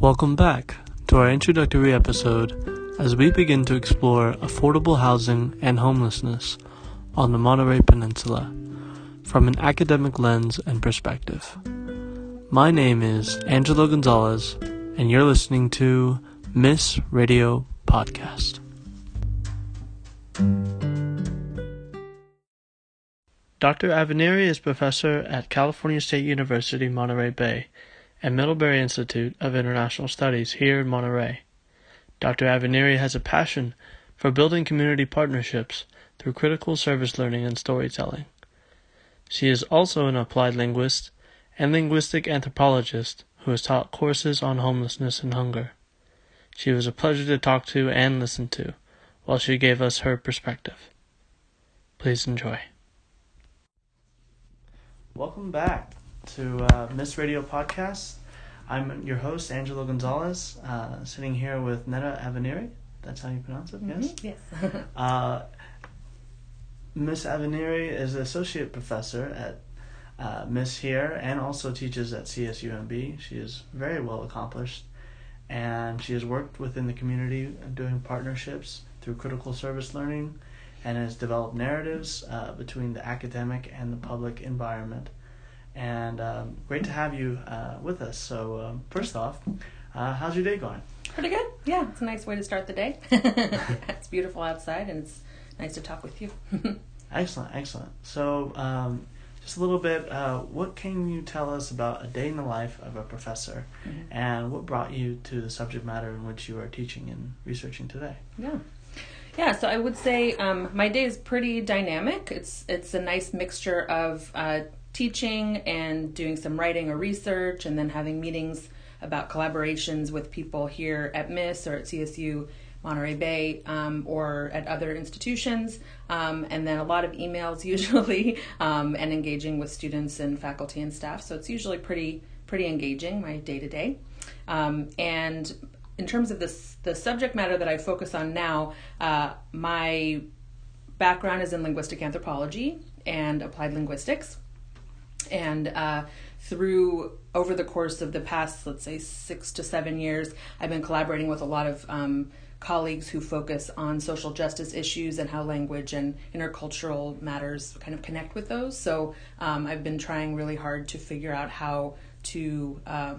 Welcome back to our introductory episode as we begin to explore affordable housing and homelessness on the Monterey Peninsula from an academic lens and perspective. My name is Angelo Gonzalez, and you're listening to MIIS Radio Podcast. Dr. Avineri is professor at California State University, Monterey Bay and Middlebury Institute of International Studies here in Monterey. Dr. Avineri has a passion for building community partnerships through critical service learning and storytelling. She is also an applied linguist and linguistic anthropologist who has taught courses on homelessness and hunger. She was a pleasure to talk to and listen to while she gave us her perspective. Please enjoy. Welcome back to uh, MIIS Radio Podcast. I'm your host, Angelo Gonzalez, uh, sitting here with Netta Avineri. That's how you pronounce it, yes? Mm-hmm. Yes. uh, Miss Avineri is an associate professor at uh, MIIS here and also teaches at CSUMB. She is very well accomplished and she has worked within the community doing partnerships through critical service learning and has developed narratives uh, between the academic and the public environment and um, great to have you uh, with us. So, um, first off, uh, how's your day going? Pretty good. Yeah, it's a nice way to start the day. it's beautiful outside, and it's nice to talk with you. excellent, excellent. So, um, just a little bit, uh, what can you tell us about a day in the life of a professor, mm-hmm. and what brought you to the subject matter in which you are teaching and researching today? Yeah. Yeah, so I would say um, my day is pretty dynamic. It's it's a nice mixture of uh, teaching and doing some writing or research and then having meetings about collaborations with people here at MIIS or at CSU Monterey Bay um, or at other institutions, um, and then a lot of emails usually, um, and engaging with students and faculty and staff. So it's usually pretty pretty engaging my day to day. And in terms of this, the subject matter that I focus on now, uh, my background is in linguistic anthropology and applied linguistics and uh, through over the course of the past let's say six to seven years i've been collaborating with a lot of um, colleagues who focus on social justice issues and how language and intercultural matters kind of connect with those. So um, i've been trying really hard to figure out how to uh,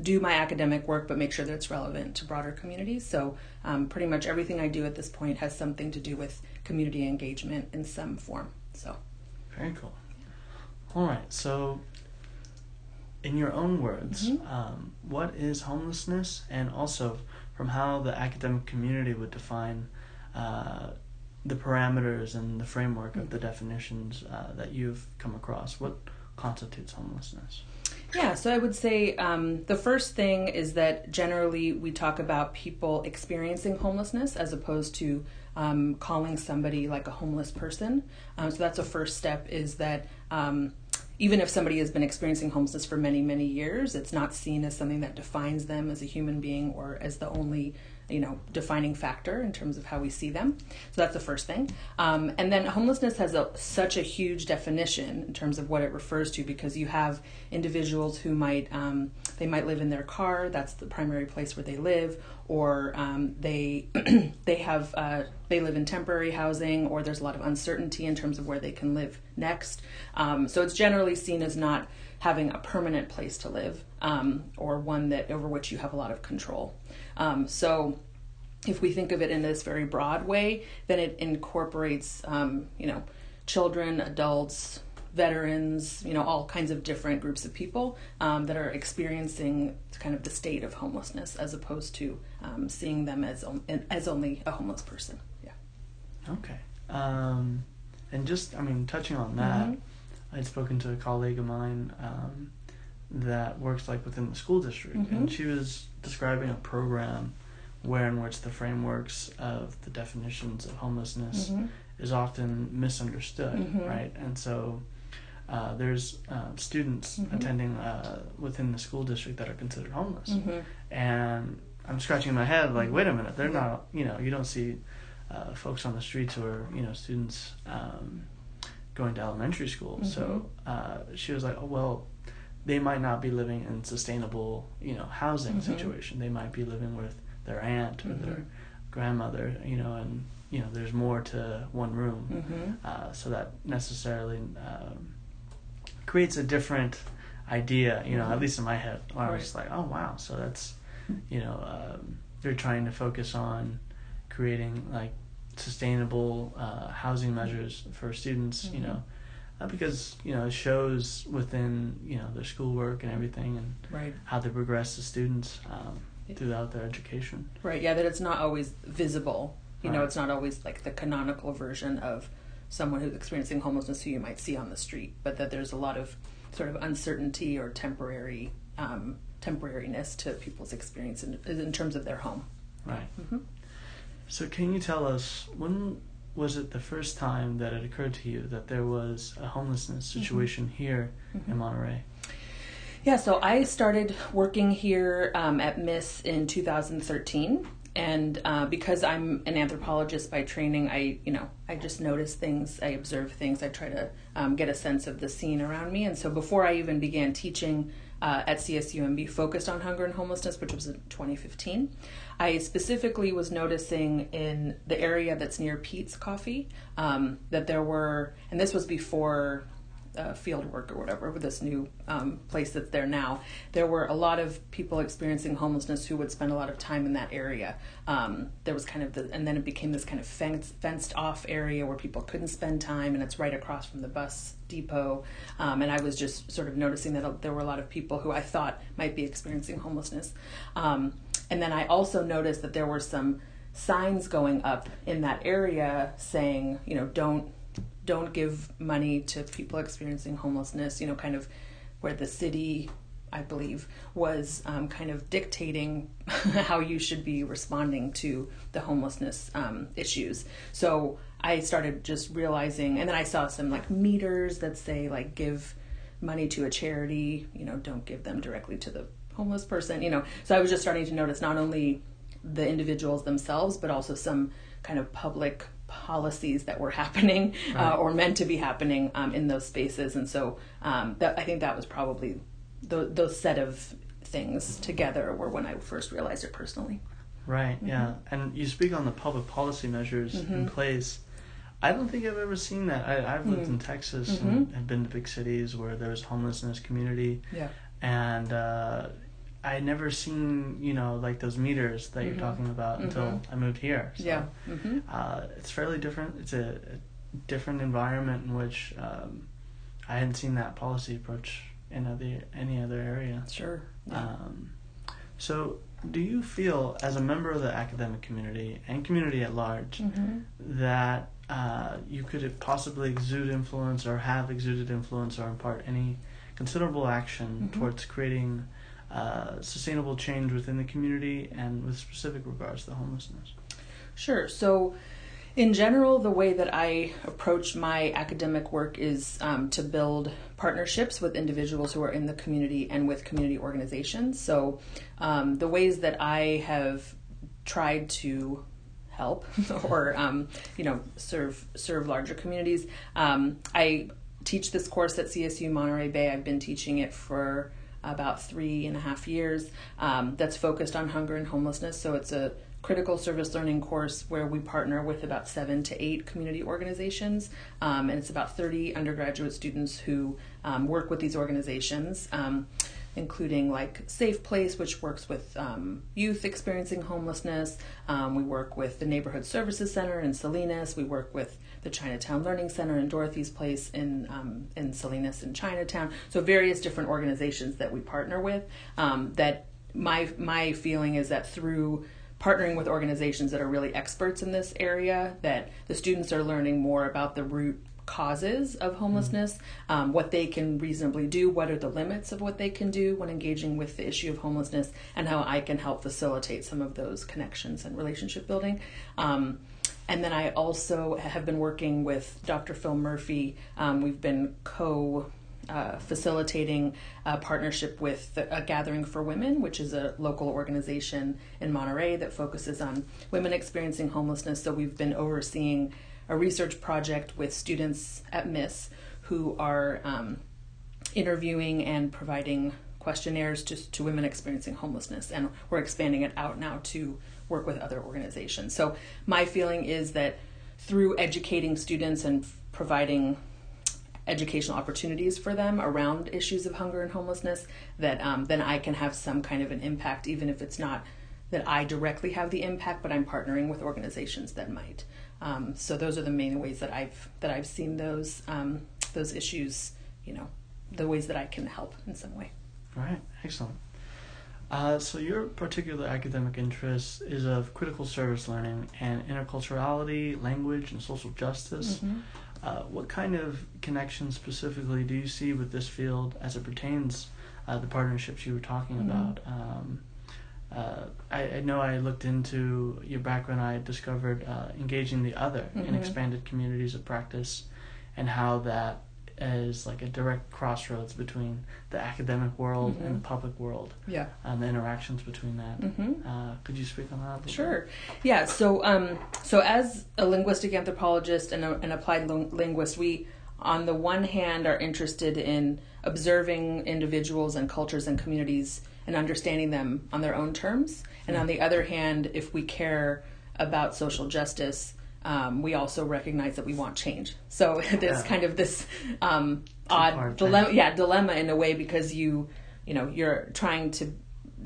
do my academic work but make sure that it's relevant to broader communities. So um, pretty much everything i do at this point has something to do with community engagement in some form. So. Very cool all right. So, in your own words, mm-hmm. um, what is homelessness, and also from how the academic community would define uh, the parameters and the framework mm-hmm. of the mm-hmm. definitions uh, that you've come across? What constitutes homelessness? Yeah, so I would say um, the first thing is that generally we talk about people experiencing homelessness as opposed to um, calling somebody like a homeless person. Um, so that's a first step is that um, even if somebody has been experiencing homelessness for many, many years, it's not seen as something that defines them as a human being or as the only you know defining factor in terms of how we see them. So that's the first thing. Um, and then homelessness has a, such a huge definition in terms of what it refers to because you have individuals who might um, they might live in their car that's the primary place where they live or um, they they have uh, they live in temporary housing or there's a lot of uncertainty in terms of where they can live next. Um, so it's generally seen as not having a permanent place to live um, or one that over which you have a lot of control um, so if we think of it in this very broad way, then it incorporates, um, you know, children, adults, veterans, you know, all kinds of different groups of people um, that are experiencing kind of the state of homelessness, as opposed to um, seeing them as as only a homeless person. Yeah. Okay. Um, and just, I mean, touching on that, mm-hmm. I'd spoken to a colleague of mine um, that works like within the school district, mm-hmm. and she was describing a program where in which the frameworks of the definitions of homelessness mm-hmm. is often misunderstood, mm-hmm. right? And so uh, there's uh, students mm-hmm. attending uh, within the school district that are considered homeless, mm-hmm. and I'm scratching my head like, wait a minute, they're not. You know, you don't see uh, folks on the streets or you know students um, going to elementary school. So mm-hmm. uh, she was like, oh well they might not be living in sustainable, you know, housing Mhm. situation. They might be living with their aunt or their Mhm. grandmother, you know, and you know, there's more to one room. Mm-hmm. Uh, so that necessarily um, creates a different idea, you know, at least in my head. Where I was Right. like, oh wow, so that's, you know, um, they're trying to focus on creating like sustainable uh, housing measures for students, you Mhm. know, uh, because you know it shows within you know their schoolwork and everything and Right. how they progress as students um, throughout their education. Right. Yeah, that it's not always visible. You know, it's not always like the canonical version of someone who's experiencing homelessness who you might see on the street, but that there's a lot of sort of uncertainty or temporary um, temporariness to people's experience in, in terms of their home. Right. hmm So, can you tell us when was it the first time that it occurred to you that there was a homelessness situation here in Monterey? Yeah, so I started working here um, at MIIS in 2013, and uh, because I'm an anthropologist by training, I you know I just notice things, I observe things, I try to um, get a sense of the scene around me, and so before I even began teaching. Uh, at CSUMB, focused on hunger and homelessness, which was in 2015. I specifically was noticing in the area that's near Peet's Coffee um, that there were, and this was before uh, field work or whatever with this new um, place that's there now, there were a lot of people experiencing homelessness who would spend a lot of time in that area. Um, there was kind of the, and then it became this kind of fenced, fenced off area where people couldn't spend time, and it's right across from the bus depot. Um, and I was just sort of noticing that there were a lot of people who I thought might be experiencing homelessness. Um, and then I also noticed that there were some signs going up in that area saying, you know, don't don't give money to people experiencing homelessness, you know, kind of where the city, I believe, was um, kind of dictating how you should be responding to the homelessness um, issues. So I started just realizing, and then I saw some like meters that say, like, give money to a charity, you know, don't give them directly to the homeless person, you know. So I was just starting to notice not only the individuals themselves, but also some kind of public policies that were happening uh, or meant to be happening um, in those spaces. And so um, that, I think that was probably th- those set of things together were when I first realized it personally. Right, yeah. And you speak on the public policy measures in Mhm. place. I don't think I've ever seen that. I, I've lived Mm. in Texas and have been to big cities where there's homelessness community, Yeah. and uh, I had never seen you know like those meters that you're Mhm. talking about until Mhm. I moved here. So, Yeah. hmm uh, it's fairly different. It's a, a different environment in which um, I hadn't seen that policy approach in other any other area. Sure. Yeah. Um, so, do you feel, as a member of the academic community and community at large, hmm that uh, you could possibly exude influence or have exuded influence or impart any considerable action Mhm. towards creating uh, sustainable change within the community and with specific regards to homelessness? Sure. So, in general, the way that I approach my academic work is um, to build partnerships with individuals who are in the community and with community organizations. So, um, the ways that I have tried to help or um, you know serve serve larger communities. Um, I teach this course at CSU Monterey Bay. I've been teaching it for about three and a half years. Um, that's focused on hunger and homelessness. So it's a critical service learning course where we partner with about seven to eight community organizations, um, and it's about 30 undergraduate students who um, work with these organizations. Um, including like Safe Place, which works with um, youth experiencing homelessness. Um, we work with the Neighborhood Services Center in Salinas. We work with the Chinatown Learning Center in Dorothy's Place in um, in Salinas in Chinatown. So various different organizations that we partner with. Um, that my my feeling is that through partnering with organizations that are really experts in this area, that the students are learning more about the root causes of homelessness, um, what they can reasonably do, what are the limits of what they can do when engaging with the issue of homelessness, and how I can help facilitate some of those connections and relationship building. Um, and then I also have been working with Dr. Phil Murphy. Um, we've been co uh, facilitating a partnership with the, a Gathering for Women, which is a local organization in Monterey that focuses on women experiencing homelessness. So we've been overseeing a research project with students at MIIS who are um, interviewing and providing questionnaires to, to women experiencing homelessness, and we're expanding it out now to work with other organizations. So my feeling is that through educating students and providing educational opportunities for them around issues of hunger and homelessness, that um, then I can have some kind of an impact, even if it's not that I directly have the impact, but I'm partnering with organizations that might. Um, so those are the main ways that I've that I've seen those um, those issues. You know, the ways that I can help in some way. Right. Excellent. Uh, so your particular academic interest is of critical service learning and interculturality, language, and social justice. Mm-hmm. Uh, what kind of connection specifically do you see with this field as it pertains uh, the partnerships you were talking mm-hmm. about? Um, uh, I, I, know I looked into your background. I discovered uh, engaging the other mm-hmm. in expanded communities of practice, and how that is like a direct crossroads between the academic world mm-hmm. and the public world. Yeah. And the interactions between that. Mm-hmm. Uh, could you speak on that? Sure. Bit? Yeah. So, um, so as a linguistic anthropologist and a, an applied linguist, we, on the one hand, are interested in observing individuals and cultures and communities and understanding them on their own terms. And on the other hand, if we care about social justice, um, we also recognize that we want change. So there's yeah. kind of this um, odd dilemma, yeah, dilemma in a way because you, you know, you're trying to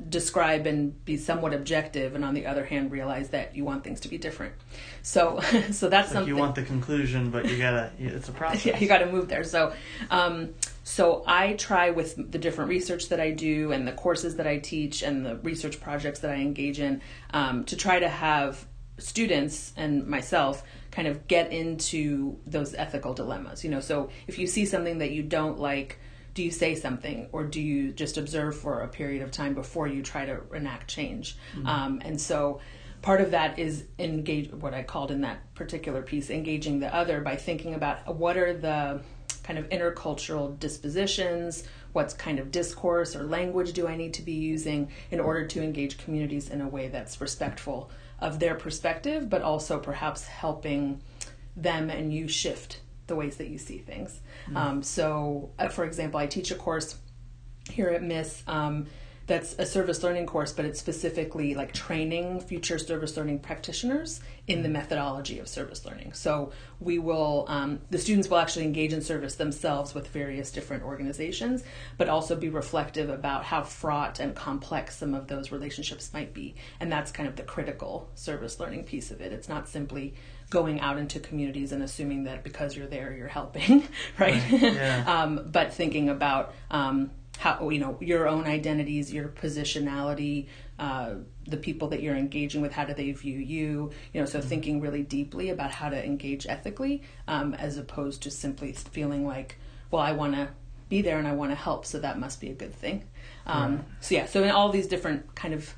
describe and be somewhat objective, and on the other hand, realize that you want things to be different. So, so that's like something you want the conclusion, but you gotta. It's a process. yeah, you gotta move there. So, um, so I try with the different research that I do and the courses that I teach and the research projects that I engage in um, to try to have students and myself kind of get into those ethical dilemmas you know? So if you see something that you don't like do you say something? Or do you just observe for a period of time before you try to enact change? Mm-hmm. um, and so part of that is engage what i called in that particular piece engaging the other by thinking about what are the kind of intercultural dispositions what's kind of discourse or language do i need to be using in order to engage communities in a way that's respectful of their perspective, but also perhaps helping them and you shift the ways that you see things. Mm-hmm. Um, so, uh, for example, I teach a course here at MIIS um, that's a service learning course, but it's specifically like training future service learning practitioners in the mm. methodology of service learning. So we will, um, the students will actually engage in service themselves with various different organizations, but also be reflective about how fraught and complex some of those relationships might be. And that's kind of the critical service learning piece of it. It's not simply going out into communities and assuming that because you're there, you're helping, right? right. Yeah. um, but thinking about, um, how you know your own identities, your positionality, uh, the people that you're engaging with, how do they view you? You know, so mm-hmm. thinking really deeply about how to engage ethically, um, as opposed to simply feeling like, well, I want to be there and I want to help, so that must be a good thing. Um, right. So yeah, so in all these different kind of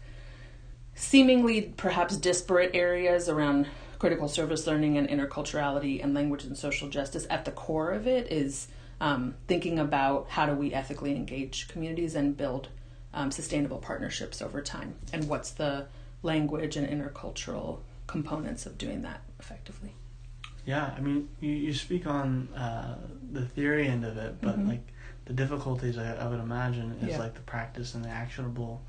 seemingly perhaps disparate areas around critical service learning and interculturality and language and social justice, at the core of it is um, thinking about how do we ethically engage communities and build um, sustainable partnerships over time, and what's the language and intercultural components of doing that effectively. Yeah, I mean, you, you speak on uh, the theory end of it, but mm-hmm. like the difficulties I, I would imagine is yeah. like the practice and the actionable,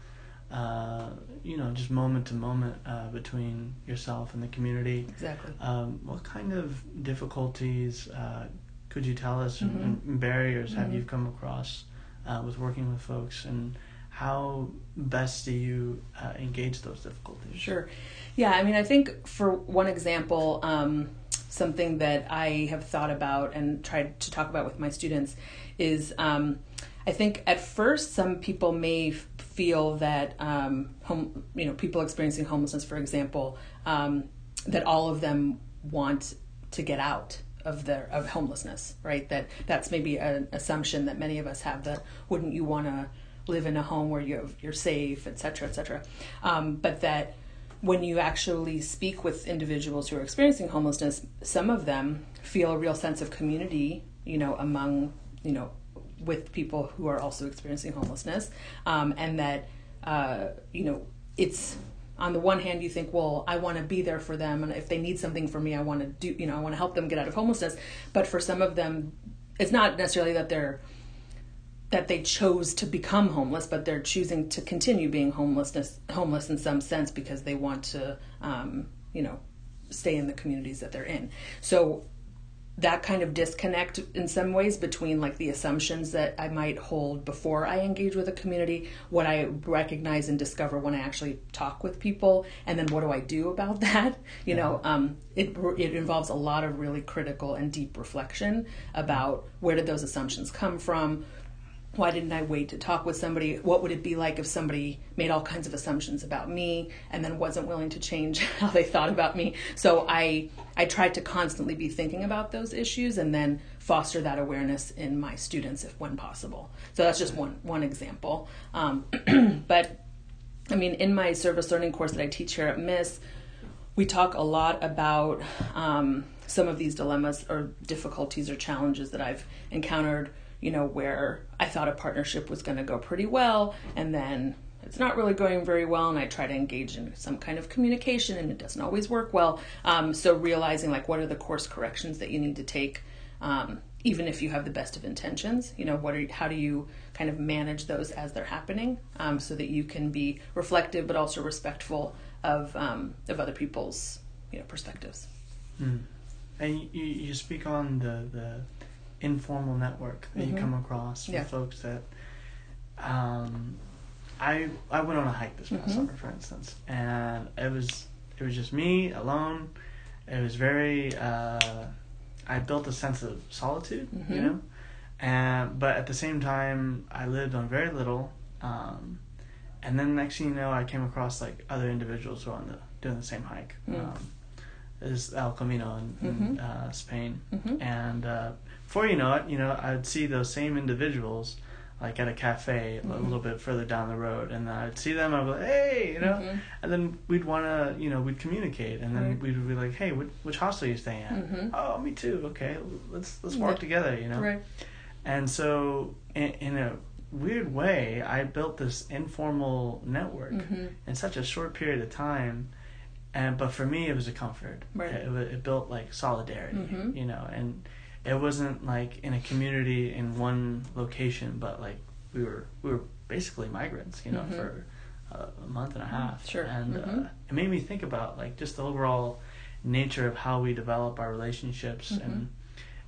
uh, you know, just moment to moment uh, between yourself and the community. Exactly. Um, what kind of difficulties uh, could you tell us mm-hmm. and, and, barriers mm-hmm. have you come across uh, with working with folks and how best do you uh, engage those difficulties sure yeah i mean i think for one example um, something that i have thought about and tried to talk about with my students is um, i think at first some people may feel that um, home, you know people experiencing homelessness for example um, that all of them want to get out of their of homelessness, right? That that's maybe an assumption that many of us have. That wouldn't you want to live in a home where you you're safe, et cetera, et cetera. Um, but that when you actually speak with individuals who are experiencing homelessness, some of them feel a real sense of community, you know, among you know, with people who are also experiencing homelessness, um, and that uh, you know it's on the one hand you think well i want to be there for them and if they need something from me i want to do you know i want to help them get out of homelessness but for some of them it's not necessarily that they're that they chose to become homeless, but they're choosing to continue being homelessness homeless in some sense because they want to, um, you know, stay in the communities that they're in. So that kind of disconnect in some ways between like the assumptions that I might hold before I engage with a community, what I recognize and discover when I actually talk with people, and then what do I do about that? You know, um, it it involves a lot of really critical and deep reflection about where did those assumptions come from, why didn't I wait to talk with somebody? What would it be like if somebody made all kinds of assumptions about me and then wasn't willing to change how they thought about me? So I I tried to constantly be thinking about those issues and then foster that awareness in my students if when possible. So that's just one one example. Um, but I mean, in my service learning course that I teach here at MIIS, we talk a lot about um, some of these dilemmas or difficulties or challenges that I've encountered you know, where I thought a partnership was going to go pretty well, and then it's not really going very well, and I try to engage in some kind of communication, and it doesn't always work well. Um, so realizing like what are the course corrections that you need to take, um, even if you have the best of intentions. You know, what are how do you kind of manage those as they're happening, um, so that you can be reflective but also respectful of um, of other people's you know perspectives. Mm. And you, you speak on the the informal network that mm-hmm. you come across with yeah. folks that um, I I went on a hike this past mm-hmm. summer, for instance, and it was it was just me alone. It was very uh, I built a sense of solitude, mm-hmm. you know, and but at the same time I lived on very little. Um, and then next thing you know, I came across like other individuals who were on the doing the same hike. Mm. Um, is El Camino in, in mm-hmm. uh, Spain, mm-hmm. and uh, before you know it, you know, I'd see those same individuals like at a cafe mm-hmm. a little bit further down the road, and I'd see them. I'd be like, "Hey," you know, mm-hmm. and then we'd want to, you know, we'd communicate, and then right. we'd be like, "Hey, which, which hostel are you staying at?" Mm-hmm. Oh, me too. Okay, let's let's walk yeah. together, you know. Right. And so, in, in, a weird way, I built this informal network mm-hmm. in such a short period of time. And but for me, it was a comfort. Right. It, it built like solidarity, mm-hmm. you know, and it wasn't like in a community in one location, but like we were we were basically migrants, you know, mm-hmm. for a month and a half. Sure. And mm-hmm. uh, it made me think about like just the overall nature of how we develop our relationships mm-hmm. and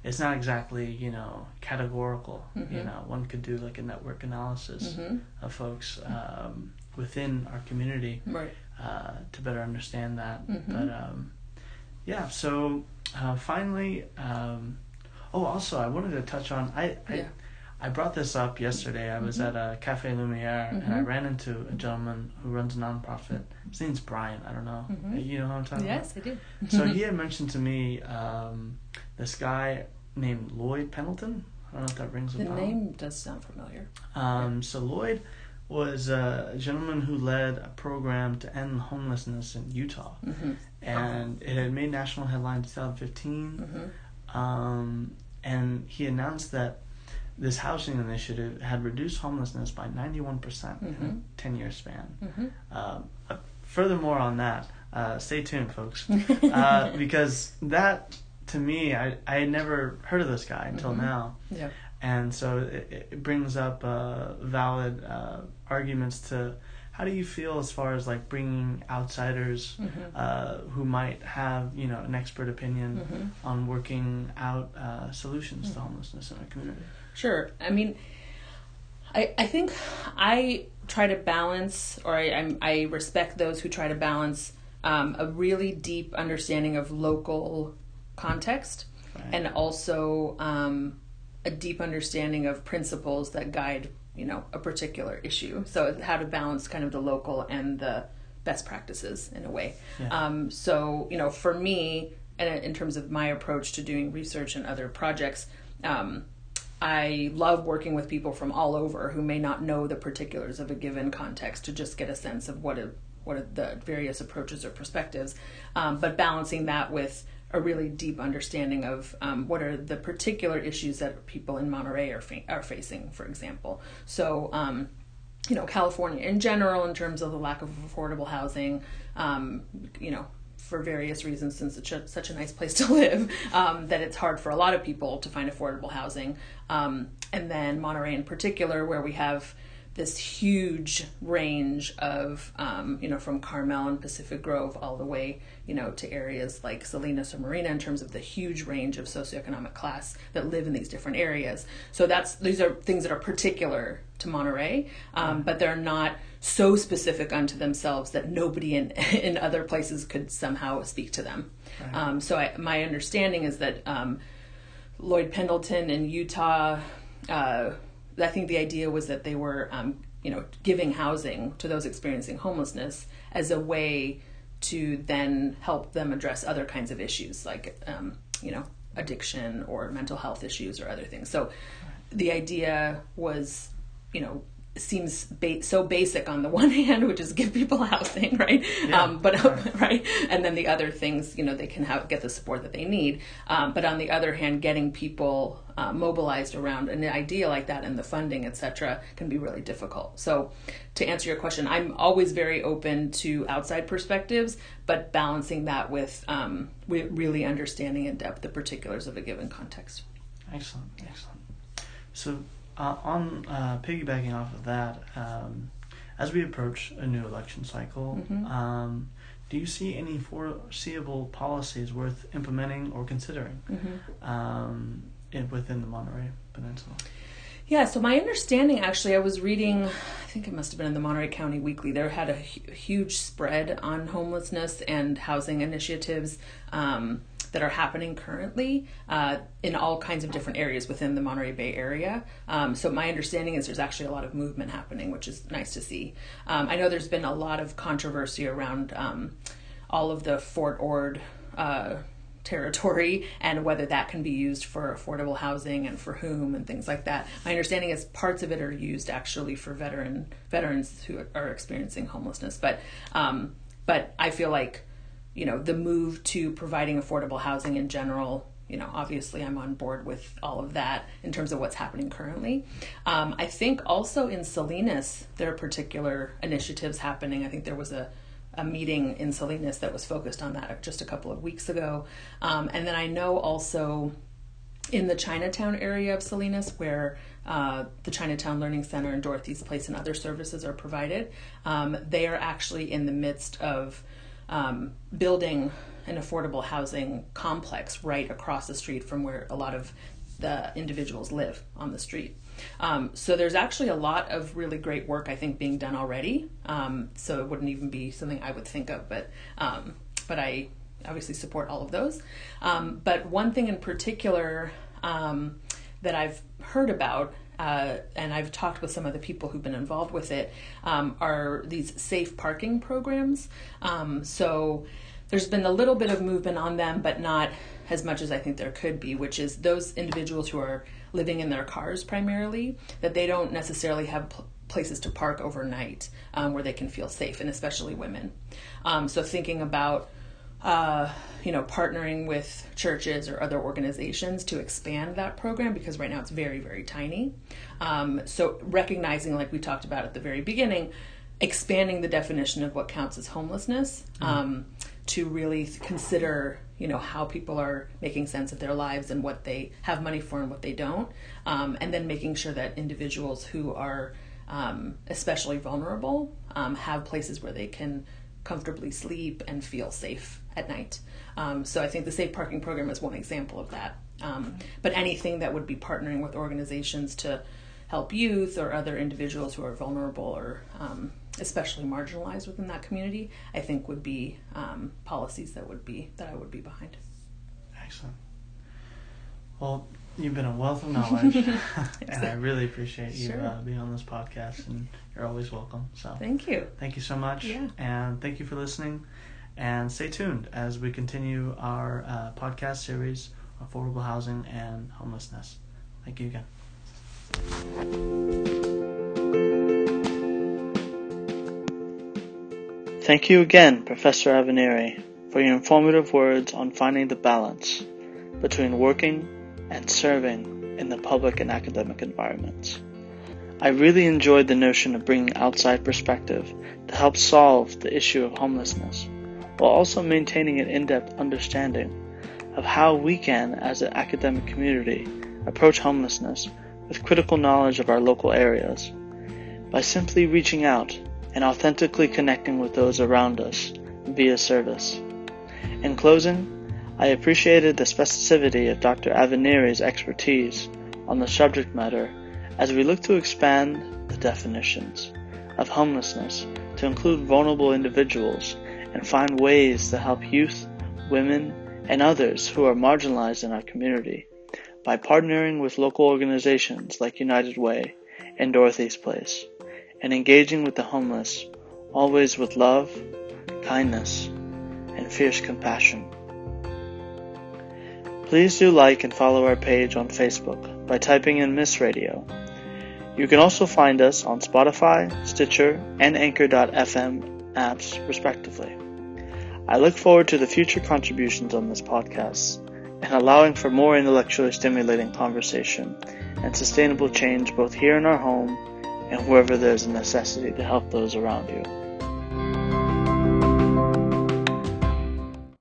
it's not exactly you know categorical mm-hmm. you know one could do like a network analysis mm-hmm. of folks um, within our community right. uh, to better understand that mm-hmm. but um, yeah so uh, finally um, Oh, also, I wanted to touch on I I, yeah. I brought this up yesterday. I was mm-hmm. at a Cafe Lumiere mm-hmm. and I mm-hmm. ran into a gentleman who runs a nonprofit. His name's Brian. I don't know. Mm-hmm. You know who I'm talking yes, about? Yes, I do. so he had mentioned to me um, this guy named Lloyd Pendleton. I don't know if that rings a bell. The name does sound familiar. Um, so Lloyd was a gentleman who led a program to end homelessness in Utah, mm-hmm. and it had made national headlines in 2015. Mm-hmm. Um, and he announced that this housing initiative had reduced homelessness by 91% mm-hmm. in a mm-hmm. 10 year span. Mm-hmm. Um, uh, furthermore, on that, uh, stay tuned, folks, uh, because that to me, I, I had never heard of this guy until mm-hmm. now. Yeah. And so it, it brings up uh, valid uh, arguments to how do you feel as far as like bringing outsiders mm-hmm. uh, who might have you know an expert opinion mm-hmm. on working out uh, solutions mm-hmm. to homelessness in our community? Sure. I mean, I I think I try to balance, or I I'm, i respect those who try to balance um, a really deep understanding of local context right. and also um, a deep understanding of principles that guide you know a particular issue. So how to balance kind of the local and the best practices in a way. Yeah. um, so you know for me and in terms of my approach to doing research and other projects um, i love working with people from all over who may not know the particulars of a given context to just get a sense of what a, what are the various approaches or perspectives. Um, but balancing that with a really deep understanding of um, what are the particular issues that people in Monterey are, fa- are facing, for example. So, um, you know, California in general, in terms of the lack of affordable housing, um, you know, for various reasons, since it's such a nice place to live, um, that it's hard for a lot of people to find affordable housing. Um, and then Monterey in particular, where we have this huge range of, um, you know, from Carmel and Pacific Grove all the way, you know, to areas like Salinas or Marina in terms of the huge range of socioeconomic class that live in these different areas. So that's these are things that are particular to Monterey, um, but they're not so specific unto themselves that nobody in in other places could somehow speak to them. Right. Um, so I, my understanding is that um, Lloyd Pendleton in Utah. Uh, I think the idea was that they were, um, you know, giving housing to those experiencing homelessness as a way to then help them address other kinds of issues like, um, you know, addiction or mental health issues or other things. So the idea was, you know, seems ba- so basic on the one hand, which is give people housing, right? Yeah, um, but right. right. and then the other things, you know, they can have get the support that they need. Um, but on the other hand, getting people uh, mobilized around an idea like that and the funding, etc., can be really difficult. So, to answer your question, I'm always very open to outside perspectives, but balancing that with um, really understanding in depth the particulars of a given context. Excellent, excellent. So uh, on uh, piggybacking off of that, um, as we approach a new election cycle, mm-hmm. um, do you see any foreseeable policies worth implementing or considering mm-hmm. um, in, within the Monterey Peninsula? Yeah, so my understanding actually, I was reading, I think it must have been in the Monterey County Weekly, there had a huge spread on homelessness and housing initiatives. Um, that are happening currently uh, in all kinds of different areas within the Monterey Bay area. Um, so my understanding is there's actually a lot of movement happening, which is nice to see. Um, I know there's been a lot of controversy around um, all of the Fort Ord. Uh, territory and whether that can be used for affordable housing and for whom and things like that. My understanding is parts of it are used actually for veteran veterans who are experiencing homelessness, but um, but I feel like you know the move to providing affordable housing in general you know obviously i'm on board with all of that in terms of what's happening currently. Um, i think also in salinas there are particular initiatives happening. I think there was a, a meeting in salinas that was focused on that just a couple of weeks ago um, and then i know also in the chinatown area of salinas where uh, the Chinatown Learning Center and Dorothy's Place and other services are provided. Um, they are actually in the midst of um, building an affordable housing complex right across the street from where a lot of the individuals live on the street. Um, so there's actually a lot of really great work I think being done already. Um, so it wouldn't even be something I would think of, but um, but I obviously support all of those. Um, but one thing in particular um, that I've heard about uh, and I've talked with some of the people who've been involved with it, um, are these safe parking programs. So there's been a little bit of movement on them, but not as much as I think there could be, which is those individuals who are living in their cars primarily, that they don't necessarily have pl- places to park overnight um, where they can feel safe, and especially women. Um, so thinking about uh, you know, partnering with churches or other organizations to expand that program because right now it's very, very tiny. Um, so recognizing, like we talked about at the very beginning, expanding the definition of what counts as homelessness mm-hmm. um, to really consider, you know, how people are making sense of their lives and what they have money for and what they don't, um, and then making sure that individuals who are um, especially vulnerable um, have places where they can comfortably sleep and feel safe at night. Um, so I think the safe parking program is one example of that. Um, but anything that would be partnering with organizations to help youth or other individuals who are vulnerable or um, especially marginalized within that community, I think would be um, policies that would be that I would be behind. Excellent. Well, you've been a wealth of knowledge, and I really appreciate you sure. uh, being on this podcast. And you're always welcome. So thank you. Thank you so much. Yeah. And thank you for listening. And stay tuned as we continue our uh, podcast series, Affordable Housing and Homelessness. Thank you again. Thank you again, Professor Avineri, for your informative words on finding the balance between working and serving in the public and academic environments. I really enjoyed the notion of bringing outside perspective to help solve the issue of homelessness while also maintaining an in depth understanding of how we can, as an academic community, approach homelessness with critical knowledge of our local areas by simply reaching out and authentically connecting with those around us via service. In closing, I appreciated the specificity of Dr. Avineri's expertise on the subject matter as we look to expand the definitions of homelessness to include vulnerable individuals and find ways to help youth, women, and others who are marginalized in our community by partnering with local organizations like United Way and Dorothy's Place and engaging with the homeless always with love, kindness, and fierce compassion. Please do like and follow our page on Facebook by typing in MIIS Radio. You can also find us on Spotify, Stitcher, and Anchor.fm apps, respectively. I look forward to the future contributions on this podcast and allowing for more intellectually stimulating conversation and sustainable change both here in our home and wherever there's a necessity to help those around you.